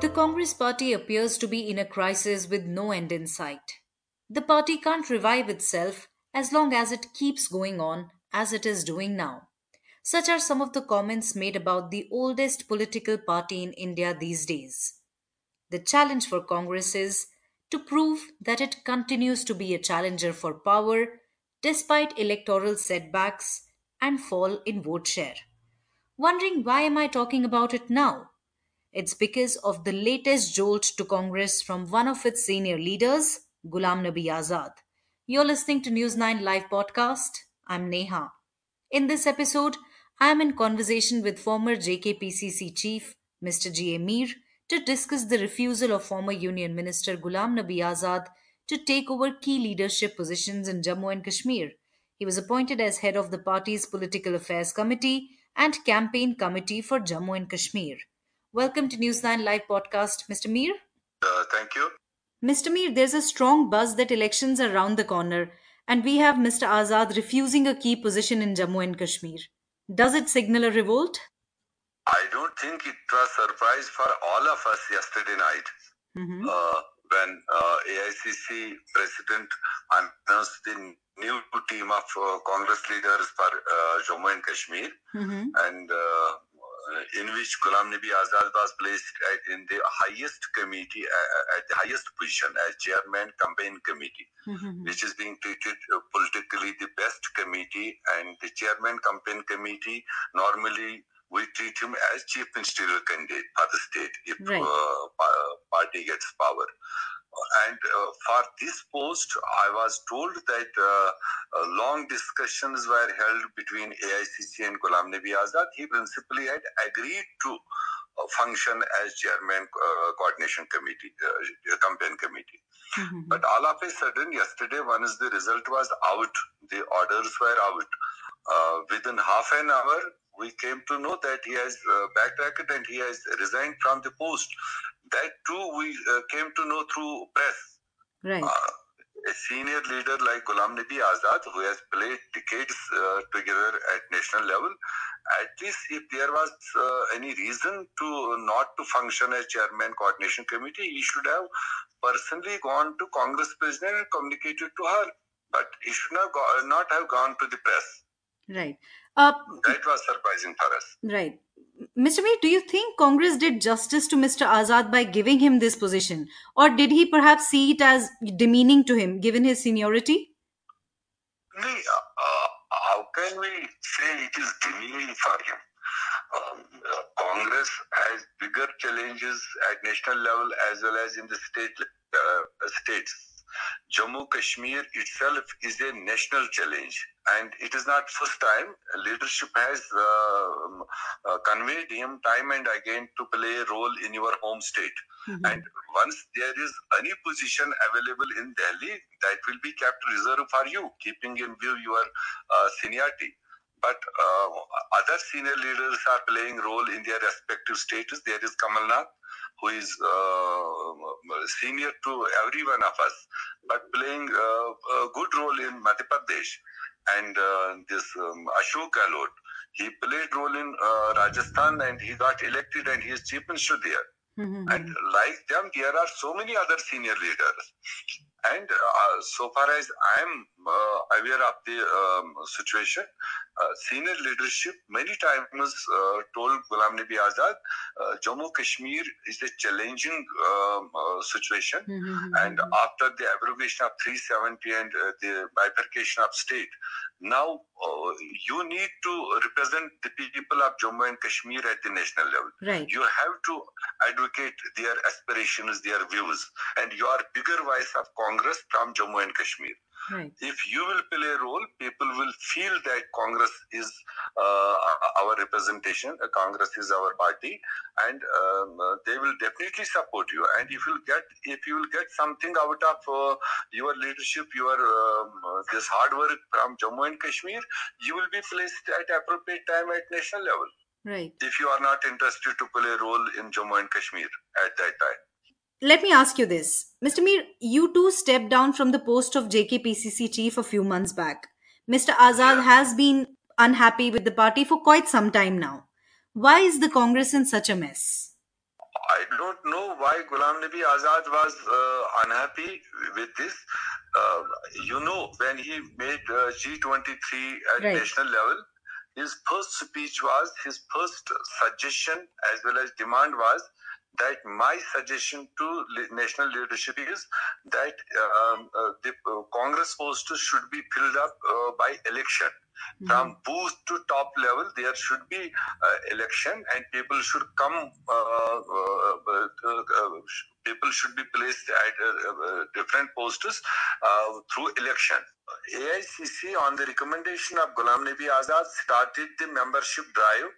The Congress party appears to be in a crisis with no end in sight. The party can't revive itself as long as it keeps going on as it is doing now. Such are some of the comments made about the oldest political party in India these days. The challenge for Congress is to prove that it continues to be a challenger for power despite electoral setbacks and fall in vote share. Wondering why am I talking about it now? It's because of the latest jolt to Congress from one of its senior leaders, Ghulam Nabi Azad. You're listening to News 9 Live podcast. I'm Neha. In this episode, I am in conversation with former JKPCC chief, Mr. G. A. Mir, to discuss the refusal of former Union Minister Ghulam Nabi Azad to take over key leadership positions in Jammu and Kashmir. He was appointed as head of the party's Political Affairs Committee and Campaign Committee for Jammu and Kashmir. Welcome to News 9 Live podcast, Mr. Mir. Uh, thank you. Mr. Mir, there's a strong buzz that elections are round the corner, and we have Mr. Azad refusing a key position in Jammu and Kashmir. Does it signal a revolt? I don't think it was a surprise for all of us yesterday night Mm-hmm. uh, when uh, AICC president announced the new team of uh, Congress leaders for uh, Jammu and Kashmir, Mm-hmm. and uh, in which Ghulam Nabi Azad was placed in the highest committee, uh, at the highest position as chairman campaign committee. Mm-hmm. which is being treated uh, politically the best committee and the chairman campaign committee normally we treat him as chief ministerial candidate for the state if Right. uh, party gets power and uh, for this post i was told that uh, uh, long discussions were held between aicc and ghulam nabi azad he principally had agreed to function as chairman uh, coordination committee uh, campaign committee Mm-hmm. but all of a sudden, yesterday, once the result was out, the orders were out. Uh, within half an hour, we came to know that he has uh, backtracked and he has resigned from the post. That too, we uh, came to know through press. Right. Uh, a senior leader like Ghulam Nabi Azad, who has played decades uh, together at national level, at least if there was uh, any reason to not to function as chairman coordination committee, he should have personally gone to Congress president and communicated to her. But he should not, go, not have gone to the press. Right. Uh, That was surprising for us. right. Mr. Mir, do you think Congress did justice to Mr. Azad by giving him this position? Or did he perhaps see it as demeaning to him given his seniority? Me, uh, uh, how can we say it is demeaning for him? Um, uh, Congress has bigger challenges at national level as well as in the state uh, states. Jammu Kashmir itself is a national challenge, and it is not first time. Leadership has uh, um, uh, conveyed him time and again to play a role in your home state. Mhm. And once there is any position available in Delhi, that will be kept reserved for you, keeping in view your uh, seniority. But uh, other senior leaders are playing role in their respective states. There is Kamal Nath, who is uh, senior to every one of us, but playing uh, a good role in Madhya Pradesh. And uh, this um, Ashok Gehlot, he played role in uh, Rajasthan and he got elected and he is chief minister there. Mhm. And like them, there are so many other senior leaders. And uh, so far as I'm uh, aware of the um, situation, uh, senior leadership many times uh, told Ghulam Nabi Azad, uh, Jammu Kashmir is a challenging um, uh, situation. Mhm. And after the abrogation of 370 and uh, the bifurcation of state, now uh, you need to represent the people of Jammu and Kashmir at the national level Right. you have to advocate their aspirations, their views, and you are bigger voice of Congress from Jammu and Kashmir. Right. If you will play a role, people will feel that Congress is uh, our representation, uh, Congress is our party, and um, uh, they will definitely support you. And if you get if you will get something out of uh, your leadership, your um, uh, this hard work from Jammu and Kashmir, you will be placed at appropriate time at national level Right. if you are not interested to play a role in Jammu and Kashmir at that time. Let me ask you this. Mr. Mir, you too stepped down from the post of JKPCC chief a few months back. Mr. Azad has been unhappy with the party for quite some time now. Why is the Congress in such a mess? I don't know why Ghulam Nabi Azad was uh, unhappy with this. Uh, you know, when he made uh, G23 at Right. national level, his first speech was, his first suggestion as well as demand was that my suggestion to national leadership is that um, uh, the uh, Congress posts should be filled up uh, by election. From booth to top level, there should be uh, election, and people should come. Uh, uh, people should be placed at uh, uh, different posts uh, through election. AICC, on the recommendation of Ghulam Nabi Azad, started the membership drive,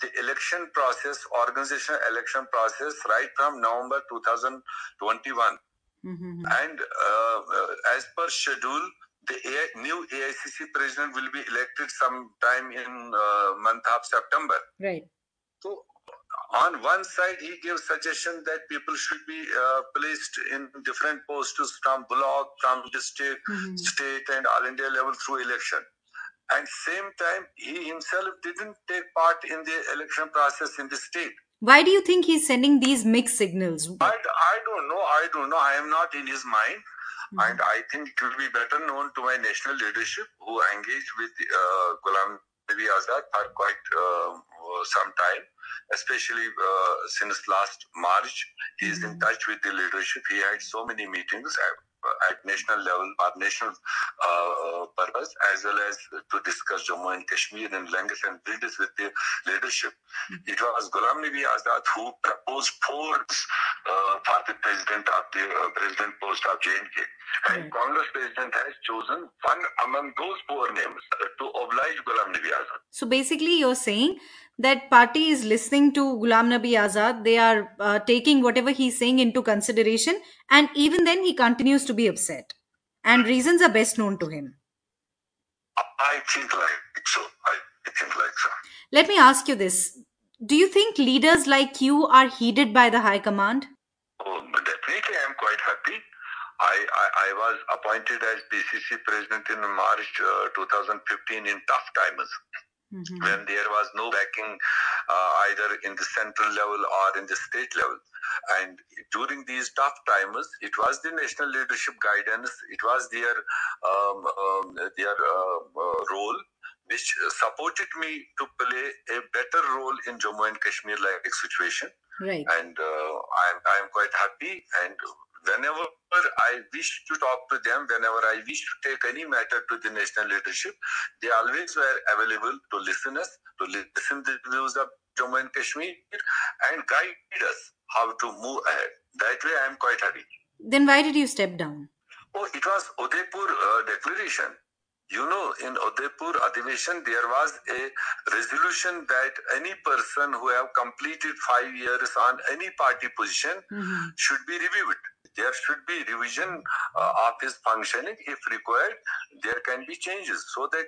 the election process, organization election process, right from November 2021 Mhm. and uh, as per schedule the AI, new AICC president will be elected sometime in uh, month of September. Right. So on one side, he gives suggestion that people should be uh, placed in different posts from block, from district, Mhm. state, and all India level through election. And same time, he himself didn't take part in the election process in the state. Why do you think he's sending these mixed signals? I, I don't know. I don't know. I am not in his mind. And I think it will be better known to my national leadership who engaged with uh, Ghulam Nabi Azad for quite uh, some time, especially uh, since last March. He is in touch with the leadership. He had so many meetings at, at national level or national uh, uh, purpose, as well as to discuss Jammu and Kashmir and length and breadth with the leadership. It was Ghulam Nabi Azad who proposed four uh, for the president of the uh, president post of JNK. And Right. Congress president has chosen one among those four names to oblige Ghulam Nabi Azad. So basically, you're saying that party is listening to Ghulam Nabi Azad. They are uh, taking whatever he's saying into consideration, and even then, he continues to be upset. And reasons are best known to him. I think like so. I think like so. Let me ask you this: Do you think leaders like you are heeded by the High Command? Oh, definitely, I am quite happy. I, I, I was appointed as PCC president in March uh, 2015 in tough times. Mhm. when there was no backing uh, either in the central level or in the state level. And during these tough times, it was the national leadership guidance, it was their um, um, their uh, uh, role which supported me to play a better role in Jammu and Kashmir like situation. Right. And uh, I'm, I'm quite happy. And whenever I wish to talk to them, whenever I wish to take any matter to the national leadership, they always were available to listen us, to listen the views of Jammu and Kashmir, and guide us how to move ahead. That way, I am quite happy. Then why did you step down? Oh, it was Udaipur uh, declaration. You know, in Udaipur Adivation, there was a resolution that any person who have completed five years on any party position Mhm. should be reviewed. There should be revision uh, of his functioning. If required, there can be changes so that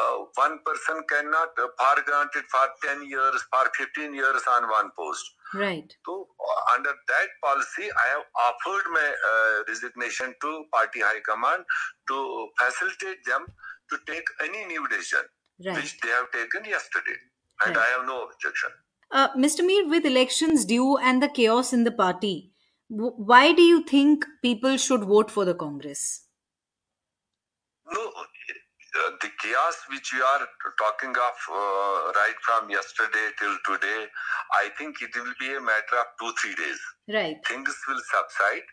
uh, one person cannot uh, far granted for 10 years, for 15 years on one post. Right. So, uh, under that policy, I have offered my uh, resignation to party high command to facilitate them to take any new decision, Right. which they have taken yesterday. And Right. I have no objection. Uh, Mr. Mir, with elections due and the chaos in the party, why do you think people should vote for the Congress? No, uh, the chaos which we are talking of uh, right from yesterday till today, I think it will be a matter of two, three days. Right. things will subside.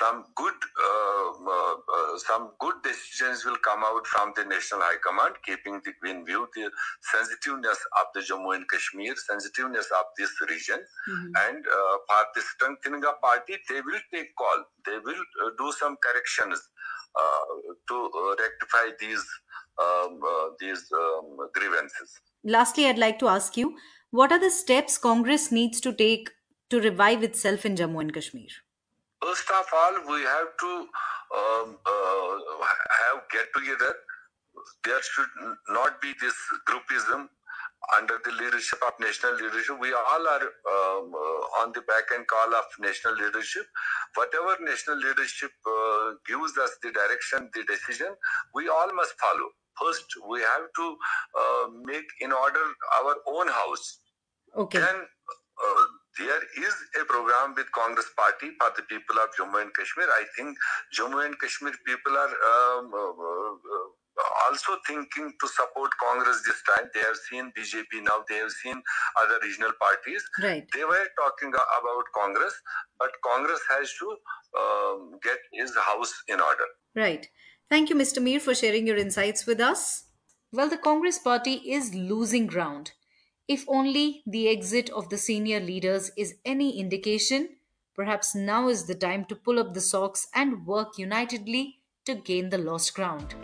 Some good, uh, uh, uh, some good decisions will come out from the National High Command, keeping the in view the sensitiveness of the Jammu and Kashmir, sensitiveness of this region, Mhm. and uh, for the strengthening of party, they will take call. They will uh, do some corrections uh, to uh, rectify these um, uh, these um, grievances. Lastly, I'd like to ask you what are the steps Congress needs to take to revive itself in Jammu and Kashmir? First of all, we have to um, uh, have get together. There should not be this groupism under the leadership of national leadership. We all are um, uh, on the back end call of national leadership. Whatever national leadership uh, gives us the direction, the decision, we all must follow. First, we have to uh, make in order our own house Okay. then uh, there is a program with Congress Party for the people of Jammu and Kashmir. I think Jammu and Kashmir people are um, uh, uh, also thinking to support Congress this time. They have seen BJP now, they have seen other regional parties. Right. They were talking about Congress, but Congress has to um, get his house in order. Right. Thank you, Mr. Mir, for sharing your insights with us. Well, the Congress party is losing ground. If only the exit of the senior leaders is any indication, perhaps now is the time to pull up the socks and work unitedly to gain the lost ground.